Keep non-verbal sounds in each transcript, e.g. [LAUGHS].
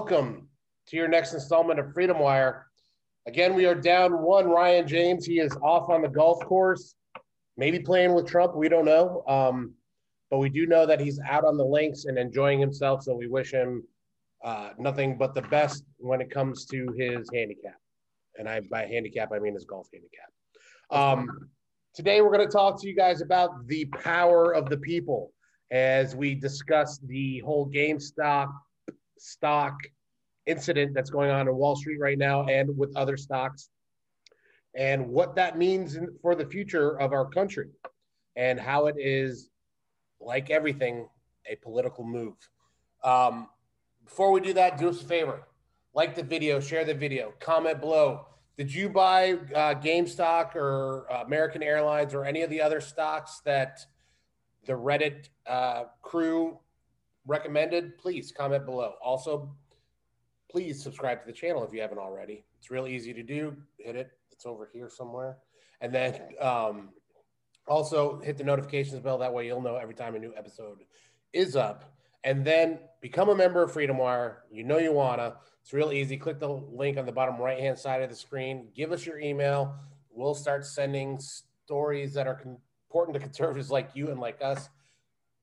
welcome to your next installment of Freedom Wire. Again, we are down one. Ryan James, he is off on the golf course, maybe playing with Trump. We don't know. Um, but we do know that he's out on the links and enjoying himself. So we wish him uh, nothing but the best when it comes to his handicap. And I by handicap, I mean his golf handicap. Um, today, we're going to talk to you guys about the power of the people as we discuss the whole GameStop stock incident that's going on in Wall Street right now and with other stocks, and what that means for the future of our country, and how it is, like everything, a political move. Um, before we do that, do us a favor like the video, share the video, comment below. Did you buy uh, GameStop or uh, American Airlines or any of the other stocks that the Reddit uh, crew recommended? Please comment below. Also, please subscribe to the channel if you haven't already. It's real easy to do. Hit it. It's over here somewhere. And then um, also hit the notifications bell. That way you'll know every time a new episode is up. And then become a member of Freedom Wire. You know you wanna. It's real easy. Click the link on the bottom right hand side of the screen. Give us your email. We'll start sending stories that are important to conservatives like you and like us.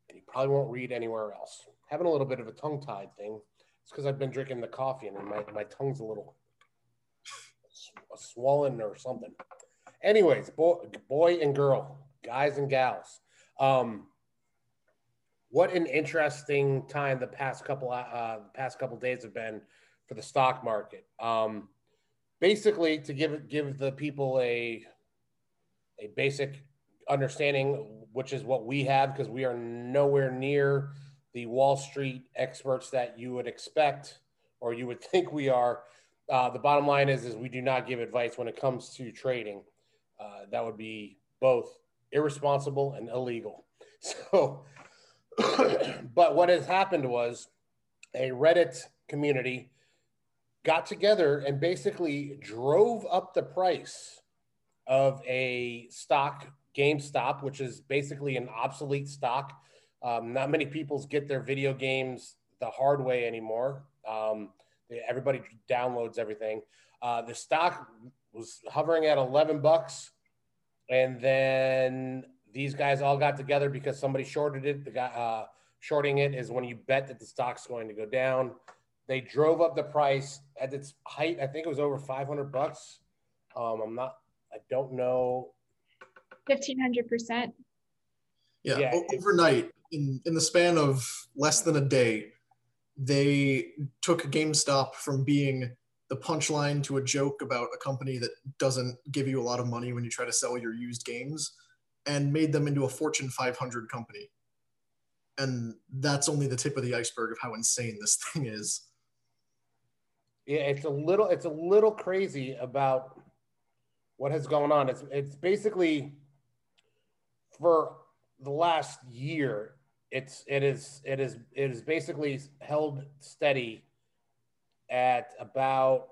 And you probably won't read anywhere else. Having a little bit of a tongue tied thing. It's because I've been drinking the coffee and my, my tongue's a little swollen or something. Anyways, boy, boy and girl, guys and gals. Um, what an interesting time the past couple uh, past couple days have been for the stock market. Um, basically, to give give the people a a basic understanding, which is what we have, because we are nowhere near the Wall Street experts that you would expect or you would [LAUGHS] think we are. Uh, the bottom line is, is we do not give advice when it comes to trading. Uh, that would be both irresponsible and illegal. [LAUGHS] So, [CLEARS THROAT] but what has happened was a Reddit community got together and basically drove up the price of a stock, GameStop, which is basically an obsolete stock um, not many people get their video games the hard way anymore. Um, everybody downloads everything. Uh, the stock was hovering at 11 bucks. And then these guys all got together because somebody shorted it. The guy uh, shorting it is when you bet that the stock's going to go down. They drove up the price at its height. I think it was over 500 bucks. Um, I'm not, I don't know. 1500%. Yeah, yeah overnight, in in the span of less than a day, they took GameStop from being the punchline to a joke about a company that doesn't give you a lot of money when you try to sell your used games and made them into a Fortune 500 company. And that's only the tip of the iceberg of how insane this thing is. Yeah, it's a little it's a little crazy about what has gone on. It's it's basically for the last year it's it is it is it is basically held steady at about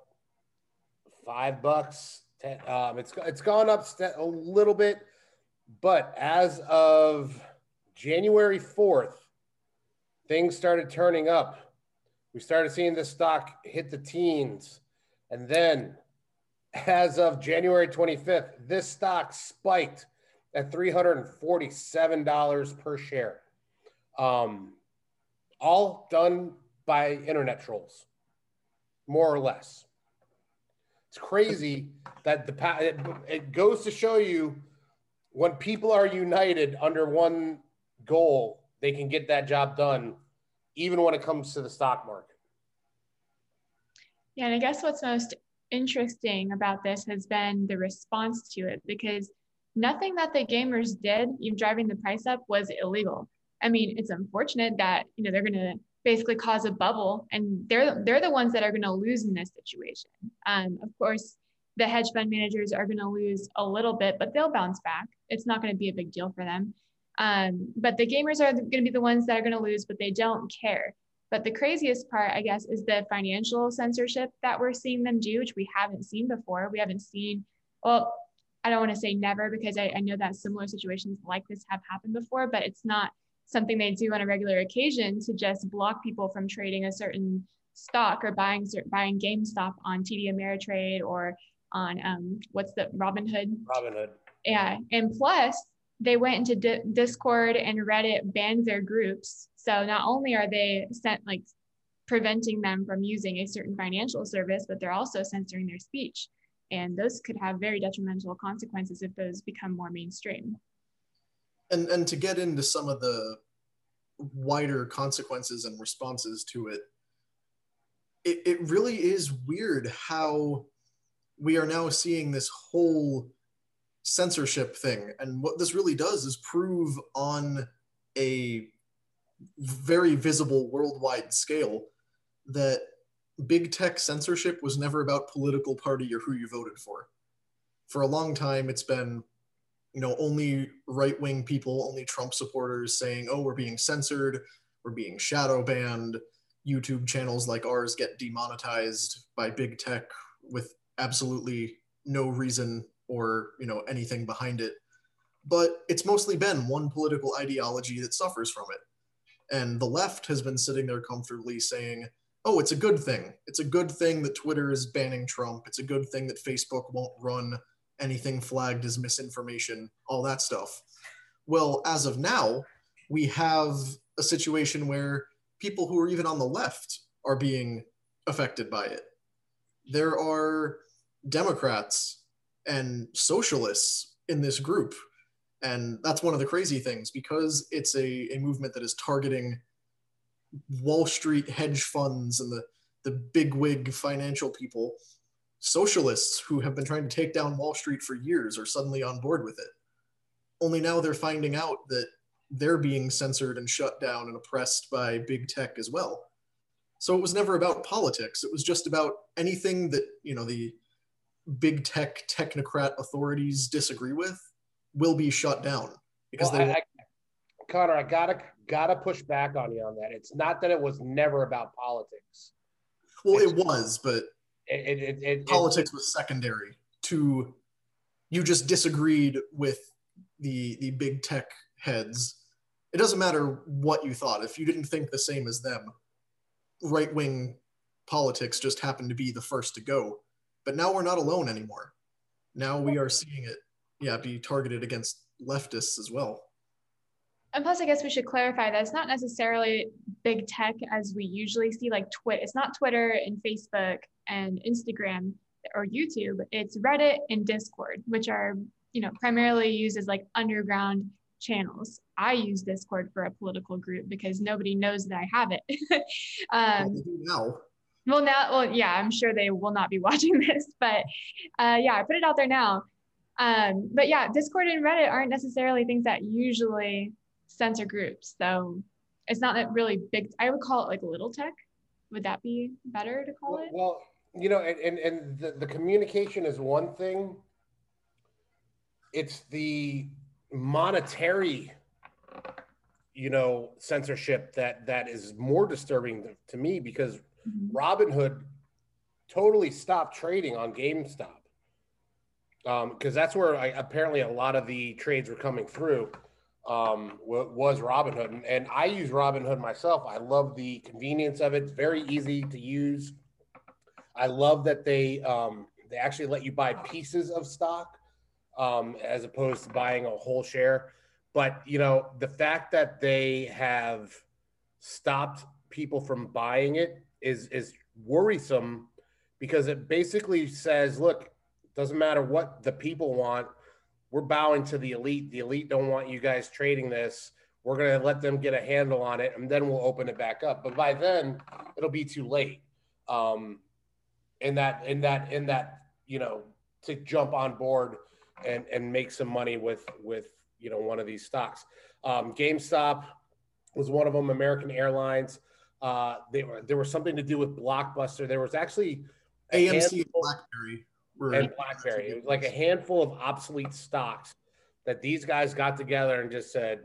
five bucks. Ten, um, it's it's gone up a little bit, but as of January fourth, things started turning up. We started seeing the stock hit the teens, and then as of January twenty fifth, this stock spiked at three hundred and forty seven dollars per share um, all done by internet trolls, more or less. It's crazy that the it, it goes to show you when people are united under one goal, they can get that job done, even when it comes to the stock market. Yeah, and I guess what's most interesting about this has been the response to it because nothing that the gamers did, even driving the price up, was illegal. I mean, it's unfortunate that you know they're going to basically cause a bubble, and they're they're the ones that are going to lose in this situation. Um, of course, the hedge fund managers are going to lose a little bit, but they'll bounce back. It's not going to be a big deal for them. Um, but the gamers are going to be the ones that are going to lose, but they don't care. But the craziest part, I guess, is the financial censorship that we're seeing them do, which we haven't seen before. We haven't seen, well, I don't want to say never because I, I know that similar situations like this have happened before, but it's not something they do on a regular occasion to just block people from trading a certain stock or buying buying GameStop on TD Ameritrade or on um, what's the Robinhood? Robinhood. Yeah, and plus they went into D- Discord and Reddit banned their groups. So not only are they sent like preventing them from using a certain financial service, but they're also censoring their speech. And those could have very detrimental consequences if those become more mainstream. And and to get into some of the wider consequences and responses to it, it, it really is weird how we are now seeing this whole censorship thing. And what this really does is prove on a very visible worldwide scale that big tech censorship was never about political party or who you voted for. For a long time, it's been, you know, only right wing people, only Trump supporters saying, oh, we're being censored, we're being shadow banned. YouTube channels like ours get demonetized by big tech with absolutely no reason or, you know, anything behind it. But it's mostly been one political ideology that suffers from it. And the left has been sitting there comfortably saying, oh, it's a good thing. It's a good thing that Twitter is banning Trump. It's a good thing that Facebook won't run anything flagged as misinformation, all that stuff. Well, as of now, we have a situation where people who are even on the left are being affected by it. There are Democrats and socialists in this group. And that's one of the crazy things because it's a, a movement that is targeting Wall Street hedge funds and the, the big wig financial people, socialists who have been trying to take down Wall Street for years are suddenly on board with it. Only now they're finding out that they're being censored and shut down and oppressed by big tech as well. So it was never about politics. It was just about anything that, you know, the big tech technocrat authorities disagree with will be shut down because well, they I, I, Connor, I gotta gotta push back on you on that. It's not that it was never about politics. Well, it's, it was, but it, it, it politics was secondary to you just disagreed with the the big tech heads. It doesn't matter what you thought. If you didn't think the same as them, right wing politics just happened to be the first to go. But now we're not alone anymore. Now we are seeing it, yeah, be targeted against leftists as well and plus i guess we should clarify that it's not necessarily big tech as we usually see like Twitter. it's not twitter and facebook and instagram or youtube. It's reddit and discord which are you know primarily used as like underground channels. I use discord for a political group because nobody knows that i have it. [LAUGHS] Um, well now well yeah i'm sure they will not be [LAUGHS] watching this but uh, yeah i put it out there now. Um, but yeah discord and reddit aren't necessarily things that usually censor groups. So it's not that really big. I would call it like little tech. Would that be better to call it? Well, you know, and, and, and the, the communication is one thing. It's the monetary, you know, censorship that that is more disturbing to me because mm-hmm. Robinhood totally stopped trading on GameStop Um because um, that's where I, apparently a lot of the trades were coming through um, was Robinhood. And, I use Robinhood myself. I love the convenience of it. It's very easy to use. I love that they um, they actually let you buy pieces of stock um, as opposed to buying a whole share. But you know the fact that they have stopped people from buying it is is worrisome because it basically says, look, doesn't matter what the people want we're bowing to the elite. The elite don't want you guys trading this. We're going to let them get a handle on it, and then we'll open it back up. But by then, it'll be too late. Um, in that, in that, in that, you know, to jump on board and and make some money with with you know one of these stocks. Um, GameStop was one of them. American Airlines. Uh, they were there was something to do with Blockbuster. There was actually AMC and BlackBerry and BlackBerry. It was like a handful of obsolete stocks that these guys got together and just said,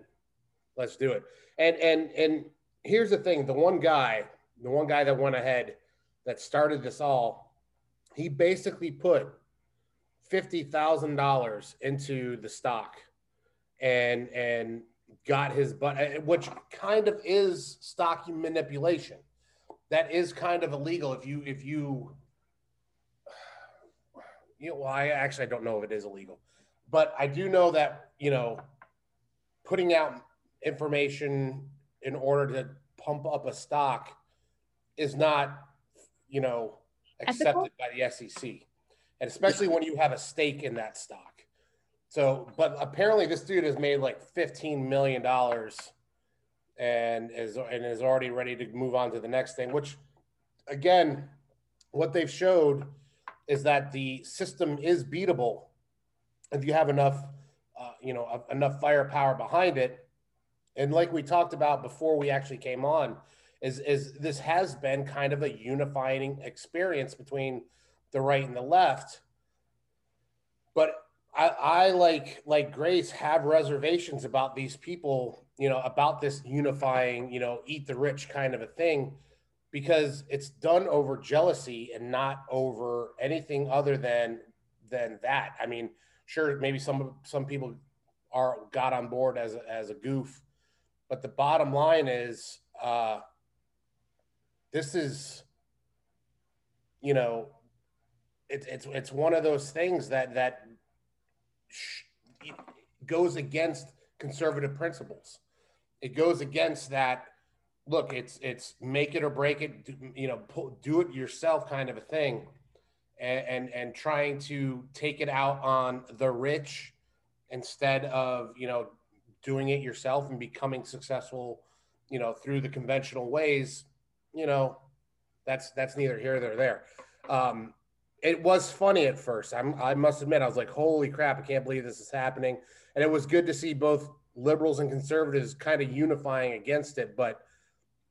"Let's do it." And and and here's the thing: the one guy, the one guy that went ahead, that started this all, he basically put fifty thousand dollars into the stock, and and got his butt, eh, which kind of is stock manipulation. that is kind of illegal if you if you you know, well, I actually I don't know if it is illegal, but I do know that you know, putting out information in order to pump up a stock is not, you know, accepted by the SEC, and especially when you have a stake in that stock. So, but apparently this dude has made like fifteen million dollars, and is and is already ready to move on to the next thing. Which, again, what they've showed is that the system is beatable if you have enough, uh, you know, enough firepower behind it. And like we talked about before we actually came on, is is this has been kind of a unifying experience between the right and the left. But I, I like like Grace have reservations about these people, you know, about this unifying, you know, eat the rich kind of a thing because it's done over jealousy and not over anything other than than that. I mean, sure, maybe some some people are got on board as a, as a goof, but the bottom line is uh, this is you know it's it's it's one of those things that that sh- goes against conservative principles. It goes against that look, it's it's make it or break it. You know, pull, do it yourself kind of a thing, and, and and trying to take it out on the rich instead of you know doing it yourself and becoming successful, you know, through the conventional ways. You know, that's that's neither here nor there. Um, it was funny at first. I'm, I must admit, I was like, "Holy crap! I can't believe this is happening." And it was good to see both liberals and conservatives kind of unifying against it. But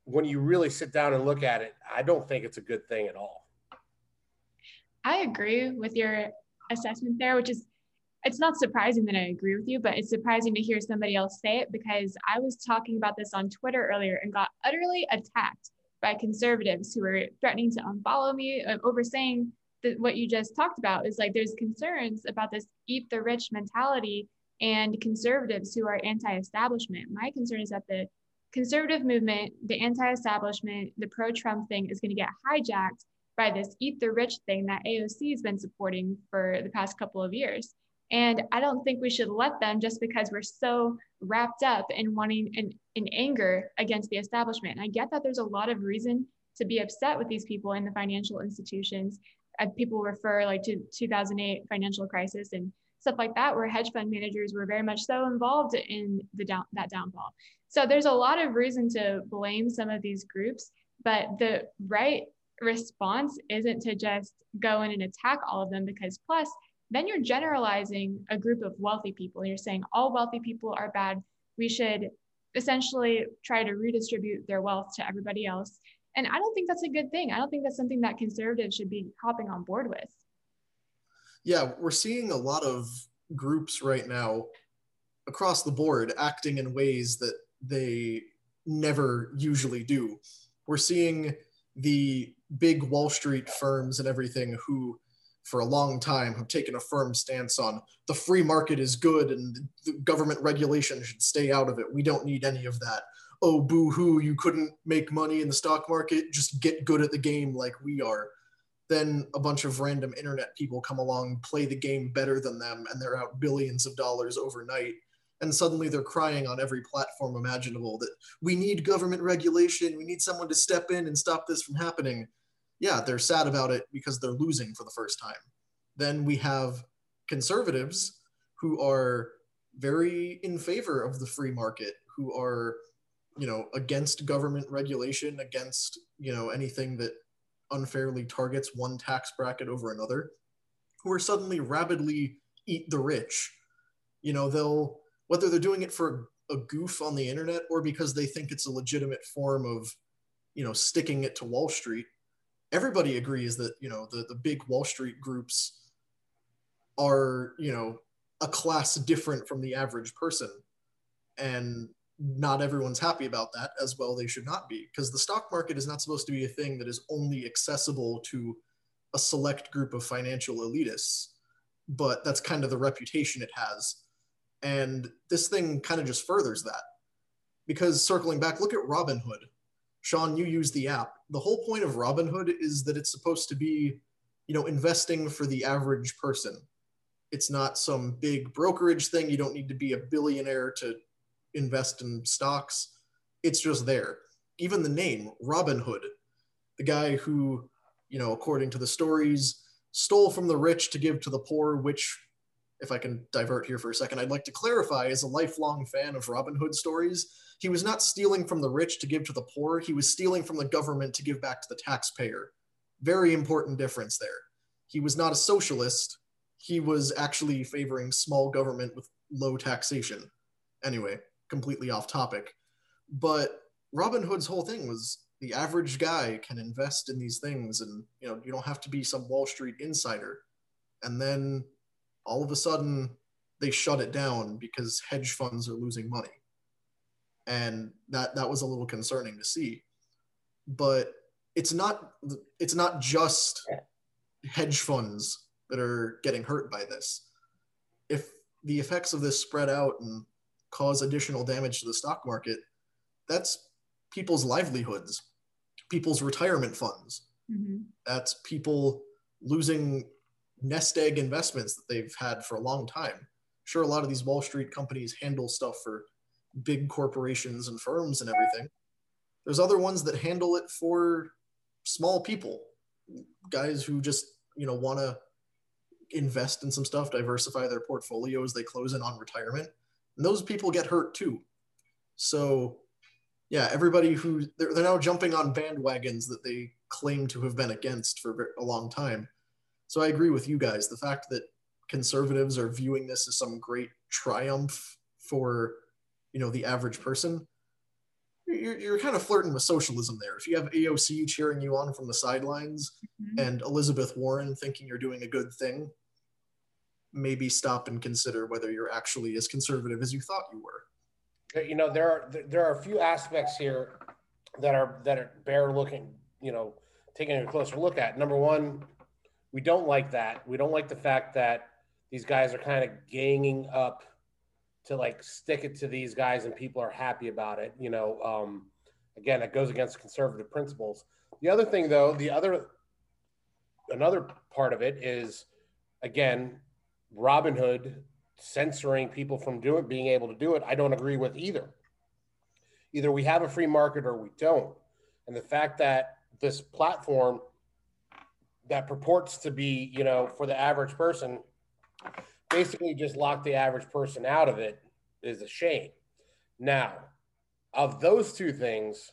when you really sit down and look at it, I don't think it's a good thing at all. I agree with your assessment there, which is it's not surprising that I agree with you, but it's surprising to hear somebody else say it because I was talking about this on Twitter earlier and got utterly attacked by conservatives who were threatening to unfollow me uh, over saying that what you just talked about is like there's concerns about this eat the rich mentality and conservatives who are anti-establishment. My concern is that the conservative movement, the anti-establishment, the pro-Trump thing is going to get hijacked by this eat the rich thing that AOC has been supporting for the past couple of years. And I don't think we should let them just because we're so wrapped up in wanting in, in anger against the establishment. And I get that there's a lot of reason to be upset with these people in the financial institutions. Uh, people refer like to 2008 financial crisis and stuff like that, where hedge fund managers were very much so involved in the down, that downfall. So there's a lot of reason to blame some of these groups, but the right response isn't to just go in and attack all of them because plus then you're generalizing a group of wealthy people. You're saying all wealthy people are bad. We should essentially try to redistribute their wealth to everybody else. And I don't think that's a good thing. I don't think that's something that conservatives should be hopping on board with. Yeah, we're seeing a lot of groups right now across the board acting in ways that they never usually do. We're seeing the big Wall Street firms and everything who, for a long time, have taken a firm stance on the free market is good and the government regulation should stay out of it. We don't need any of that. Oh, boo hoo, you couldn't make money in the stock market. Just get good at the game like we are. Then a bunch of random internet people come along, play the game better than them, and they're out billions of dollars overnight and suddenly they're crying on every platform imaginable that we need government regulation we need someone to step in and stop this from happening. Yeah they're sad about it because they're losing for the first time. Then we have conservatives who are very in favor of the free market who are you know against government regulation against you know anything that unfairly targets one tax bracket over another who are suddenly rabidly eat the rich. You know they'll whether they're doing it for a goof on the internet or because they think it's a legitimate form of you know sticking it to wall street everybody agrees that you know the, the big wall street groups are you know a class different from the average person. And not everyone's happy about that as well they should not be because the stock market is not supposed to be a thing that is only accessible to a select group of financial elitists but that's kind of the reputation it has and this thing kind of just furthers that. Because circling back, look at Robinhood. Sean, you use the app. the whole point of Robinhood is that it's supposed to be, you know, investing for the average person. It's not some big brokerage thing. You don't need to be a billionaire to invest in stocks. It's just there. Even the name, Robinhood, the guy who, you know, according to the stories, stole from the rich to give to the poor, which, if I can divert here for a second, I'd like to clarify as a lifelong fan of Robin Hood stories, he was not stealing from the rich to give to the poor, he was stealing from the government to give back to the taxpayer. Very important difference there. He was not a socialist, he was actually favoring small government with low taxation. Anyway, completely off topic. But Robin Hood's whole thing was the average guy can invest in these things and you know you don't have to be some wall street insider and then all of a sudden they shut it down because hedge funds are losing money and that that was a little concerning to see but it's not it's not just hedge funds that are getting hurt by this if the effects of this spread out and cause additional damage to the stock market that's people's livelihoods people's retirement funds. Mm-hmm. That's people losing nest egg investments that they've had for a long time. Sure, a lot of these Wall Street companies handle stuff for big corporations and firms and everything. There's other ones that handle it for small people, guys who just, you know, want to invest in some stuff, diversify their portfolio as they close in on retirement. And those people get hurt too. So yeah, everybody who they're, they're now jumping on bandwagons that they claim to have been against for a long time. So I agree with you guys. The fact that conservatives are viewing this as some great triumph for, you know, the average person, you're, you're kind of flirting with socialism there. If you have AOC cheering you on from the sidelines mm-hmm. and Elizabeth Warren thinking you're doing a good thing, maybe stop and consider whether you're actually as conservative as you thought you were you know there are there are a few aspects here that are that are bear looking you know taking a closer look at number one we don't like that we don't like the fact that these guys are kind of ganging up to like stick it to these guys and people are happy about it you know um again it goes against conservative principles the other thing though the other another part of it is again robinhood censoring people from doing being able to do it, I don't agree with either. Either we have a free market or we don't. And the fact that this platform that purports to be, you know, for the average person, basically just lock the average person out of it is a shame. Now, of those two things,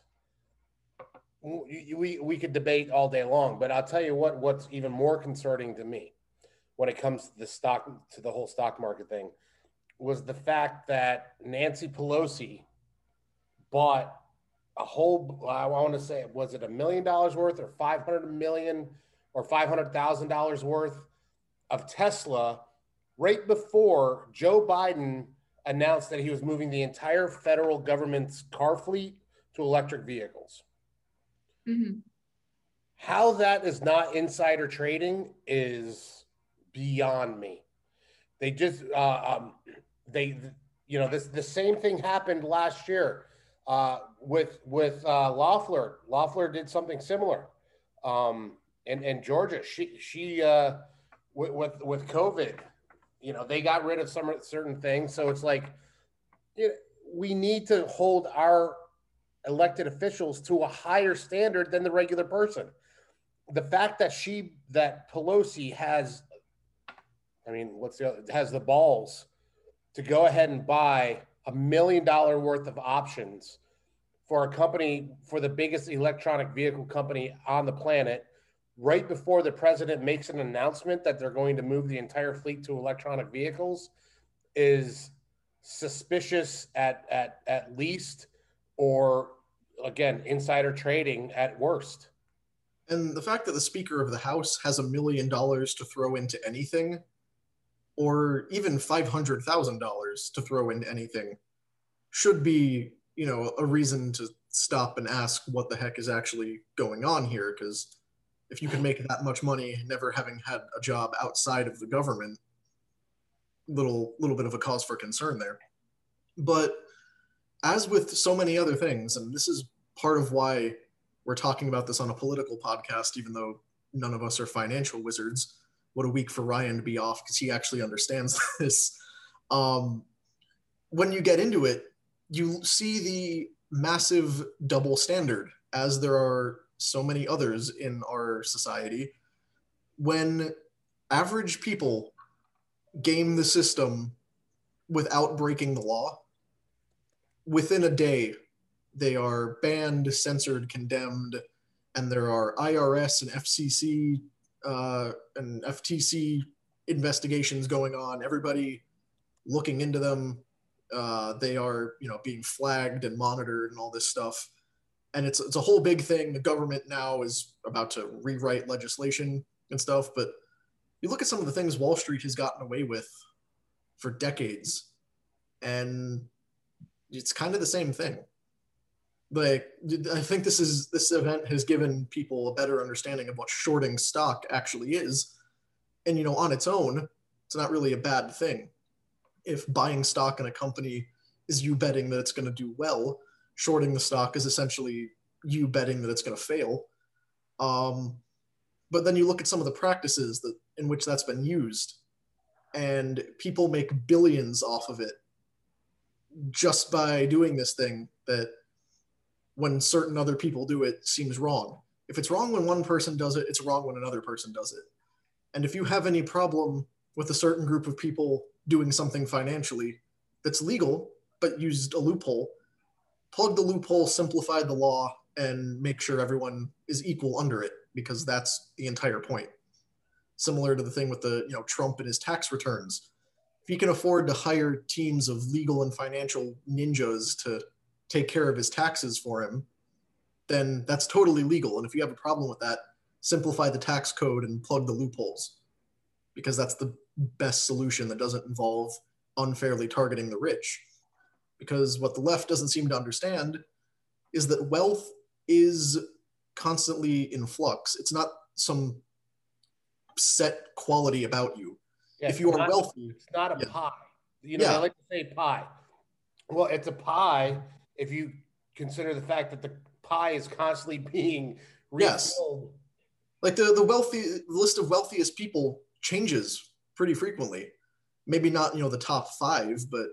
we, we could debate all day long, but I'll tell you what, what's even more concerning to me when it comes to the stock to the whole stock market thing was the fact that Nancy Pelosi bought a whole I want to say was it a million dollars worth or 500 million or $500,000 worth of Tesla right before Joe Biden announced that he was moving the entire federal government's car fleet to electric vehicles. Mm-hmm. How that is not insider trading is beyond me. They just uh, um, they you know this the same thing happened last year uh, with with uh, Loeffler. Loeffler did something similar, um, and and Georgia she she uh, with, with with COVID, you know they got rid of some certain things. So it's like you know, we need to hold our elected officials to a higher standard than the regular person. The fact that she that Pelosi has I mean, what's the other, has the balls to go ahead and buy a million dollar worth of options for a company for the biggest electronic vehicle company on the planet right before the president makes an announcement that they're going to move the entire fleet to electronic vehicles is suspicious at at at least or again insider trading at worst. And the fact that the speaker of the house has a million dollars to throw into anything or even $500,000 to throw into anything should be, you know, a reason to stop and ask what the heck is actually going on here because if you can make that much money never having had a job outside of the government little little bit of a cause for concern there but as with so many other things and this is part of why we're talking about this on a political podcast, even though none of us are financial wizards. What a week for Ryan to be off because he actually understands [LAUGHS] this. Um, when you get into it, you see the massive double standard, as there are so many others in our society. When average people game the system without breaking the law, within a day, they are banned, censored, condemned, and there are IRS and FCC uh, and FTC investigations going on. Everybody looking into them. Uh, they are, you know, being flagged and monitored and all this stuff. And it's it's a whole big thing. The government now is about to rewrite legislation and stuff. But you look at some of the things Wall Street has gotten away with for decades, and it's kind of the same thing like i think this is this event has given people a better understanding of what shorting stock actually is and you know on its own it's not really a bad thing if buying stock in a company is you betting that it's going to do well shorting the stock is essentially you betting that it's going to fail um, but then you look at some of the practices that in which that's been used and people make billions off of it just by doing this thing that when certain other people do it seems wrong. If it's wrong when one person does it, it's wrong when another person does it. And if you have any problem with a certain group of people doing something financially that's legal but used a loophole, plug the loophole, simplify the law, and make sure everyone is equal under it because that's the entire point. Similar to the thing with the you know Trump and his tax returns. If he can afford to hire teams of legal and financial ninjas to take care of his taxes for him, then that's totally legal. And if you have a problem with that, simplify the tax code and plug the loopholes because that's the best solution that doesn't involve unfairly targeting the rich. Because what the left doesn't seem to understand is that wealth is constantly in flux. It's not some set quality about you. Yeah, if you are not, wealthy, it's not a yeah. pie. You know, yeah. I like to say pie. Well, it's a pie if you consider the fact that the pie is constantly [LAUGHS] being refilled. Yes. Like the, the wealthy the list of wealthiest people changes pretty frequently. Maybe not, you know, the top five, but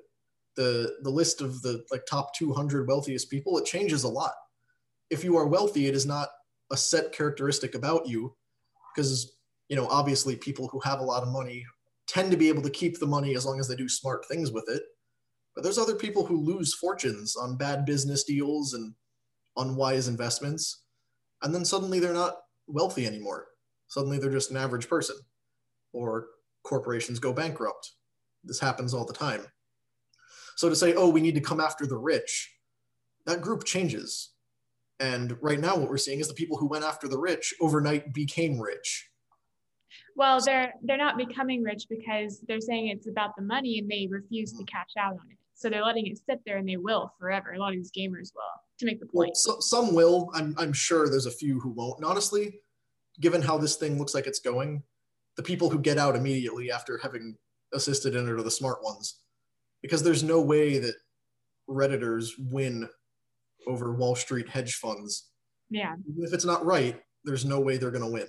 the the list of the like top 200 wealthiest people, it changes a lot. If you are wealthy, it is not a set characteristic about you because, you know, obviously people who have a lot of money tend to be able to keep the money as long as they do smart things with it but there's other people who lose fortunes on bad business deals and unwise investments. And then suddenly they're not wealthy anymore. Suddenly they're just an average person. Or corporations go bankrupt. This happens all the time. So to say, oh, we need to come after the rich, that group changes. And right now, what we're seeing is the people who went after the rich overnight became rich. Well, they're they're not becoming rich because they're saying it's about the money and they refuse to cash out on it. So they're letting it sit there and they will forever. A lot of these gamers will to make the point. Well, so, some will. I'm, I'm sure there's a few who won't. And honestly, given how this thing looks like it's going, the people who get out immediately after having assisted in it are the smart ones. Because there's no way that Redditors win over Wall Street hedge funds. Yeah. Even if it's not right, there's no way they're going to win.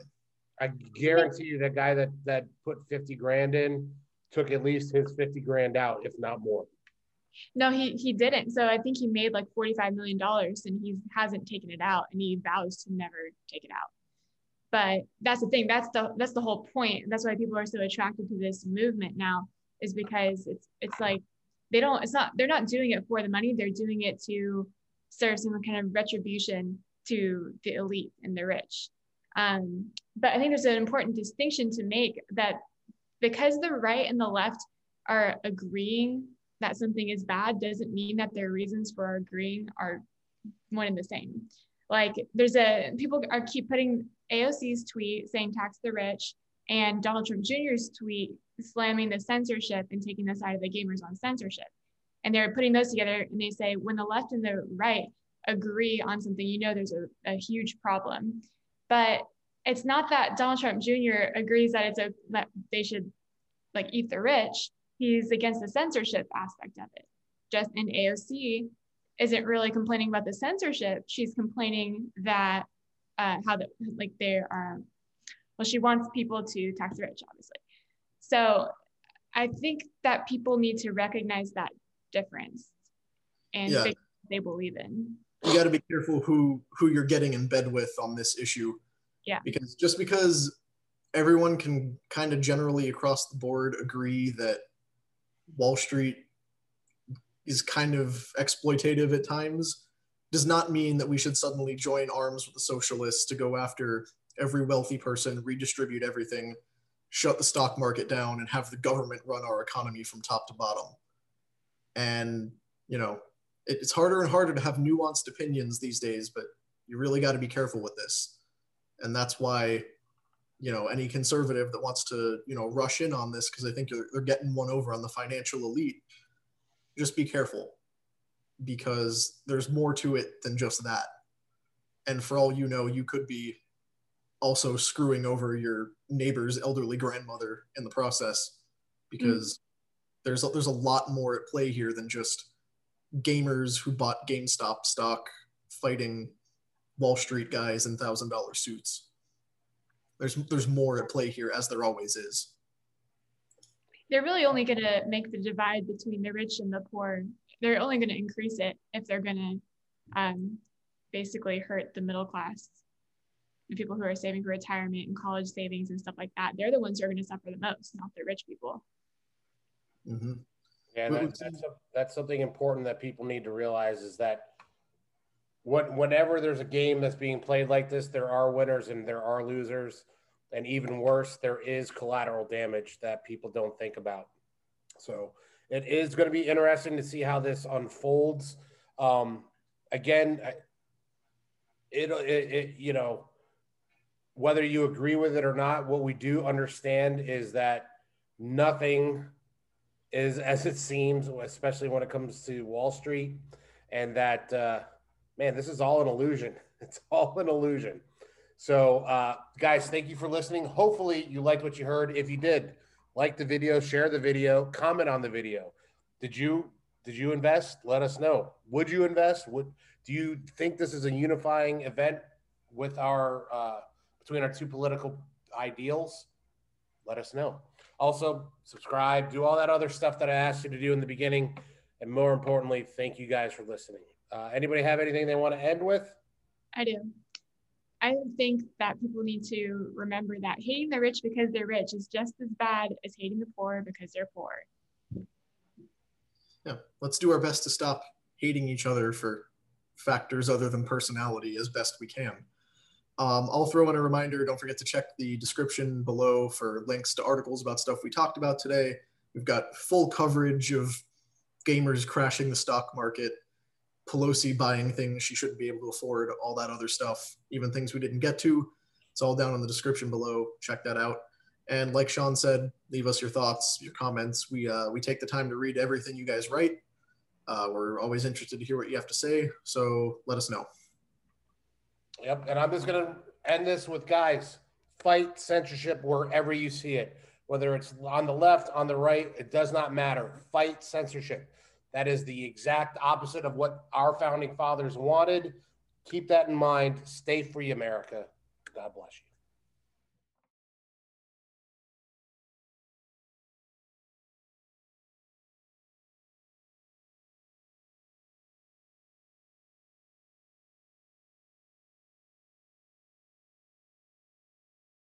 I guarantee you that guy that, that put 50 grand in took at least his 50 grand out, if not more. No, he he didn't. So I think he made like forty five million dollars, and he hasn't taken it out, and he vows to never take it out. But that's the thing. That's the that's the whole point. That's why people are so attracted to this movement now, is because it's it's like they don't. It's not. They're not doing it for the money. They're doing it to serve some kind of retribution to the elite and the rich. Um, but I think there's an important distinction to make that because the right and the left are agreeing that something is bad doesn't mean that their reasons for agreeing are one and the same. Like there's a people are keep putting AOC's tweet saying tax the rich and Donald Trump Jr.'s tweet slamming the censorship and taking the side of the gamers on censorship. And they're putting those together and they say when the left and the right agree on something, you know there's a, a huge problem. But it's not that Donald Trump Jr. agrees that it's a that they should like eat the rich he's against the censorship aspect of it. Just in AOC isn't really complaining about the censorship. She's complaining that uh, how the like they are. Well, she wants people to tax the rich, obviously. So I think that people need to recognize that difference and yeah. they believe in. You got to be careful who who you're getting in bed with on this issue. Yeah. Because just because everyone can kind of generally across the board agree that Wall Street is kind of exploitative at times does not mean that we should suddenly join arms with the socialists to go after every wealthy person, redistribute everything, shut the stock market down, and have the government run our economy from top to bottom. And, you know, it, it's harder and harder to have nuanced opinions these days, but you really got to be careful with this. And that's why, you know, any conservative that wants to, you know, rush in on this because they think they're, they're getting one over on the financial elite, just be careful because there's more to it than just that. And for all you know, you could be also screwing over your neighbor's elderly grandmother in the process because mm. there's a, there's a lot more at play here than just gamers who bought GameStop stock fighting Wall Street guys in thousand dollar suits. There's there's more at play here, as there always is. They're really only going to make the divide between the rich and the poor. They're only going to increase it if they're going to um, basically hurt the middle class the people who are saving for retirement and college savings and stuff like that, they're the ones who are going to suffer the most, not the rich people. Mm-hmm. Yeah, that, that's, a, that's something important that people need to realize is that when, whenever there's a game that's being played like this, there are winners and there are losers. And even worse, there is collateral damage that people don't think about. So it is going to be interesting to see how this unfolds. Um, again, it, it, it you know, whether you agree with it or not, what we do understand is that nothing is as it seems, especially when it comes to Wall Street, and that uh, man, this is all an illusion. [LAUGHS] It's all an illusion. So, uh, guys, thank you for listening. Hopefully, you liked what you heard. If you did, like the video, share the video, comment on the video. Did you did you invest? Let us know. Would you invest? Would do you think this is a unifying event with our uh, between our two political ideals, let us know. Also, subscribe, do all that other stuff that I asked you to do in the beginning. And more importantly, thank you guys for listening. Uh, anybody have anything they want to end with? I do. I think that people need to remember that hating the rich because they're rich is just as bad as hating the poor because they're poor. Yeah, let's do our best to stop hating each other for factors other than personality as best we can. Um, I'll throw in a reminder. Don't forget to check the description below for links to articles about stuff we talked about today. We've got full coverage of gamers crashing the stock market, Pelosi buying things she shouldn't be able to afford, all that other stuff, even things we didn't get to. It's all down in the description below. Check that out. And like Sean said, leave us your thoughts, your comments. We uh, we take the time to read everything you guys write. Uh, we're always interested to hear what you have to say. So let us know. Yep. And I'm just going to end this with guys fight censorship wherever you see it, whether it's on the left, on the right, it does not matter. Fight censorship. That is the exact opposite of what our founding fathers wanted. Keep that in mind. Stay free, America. God bless you.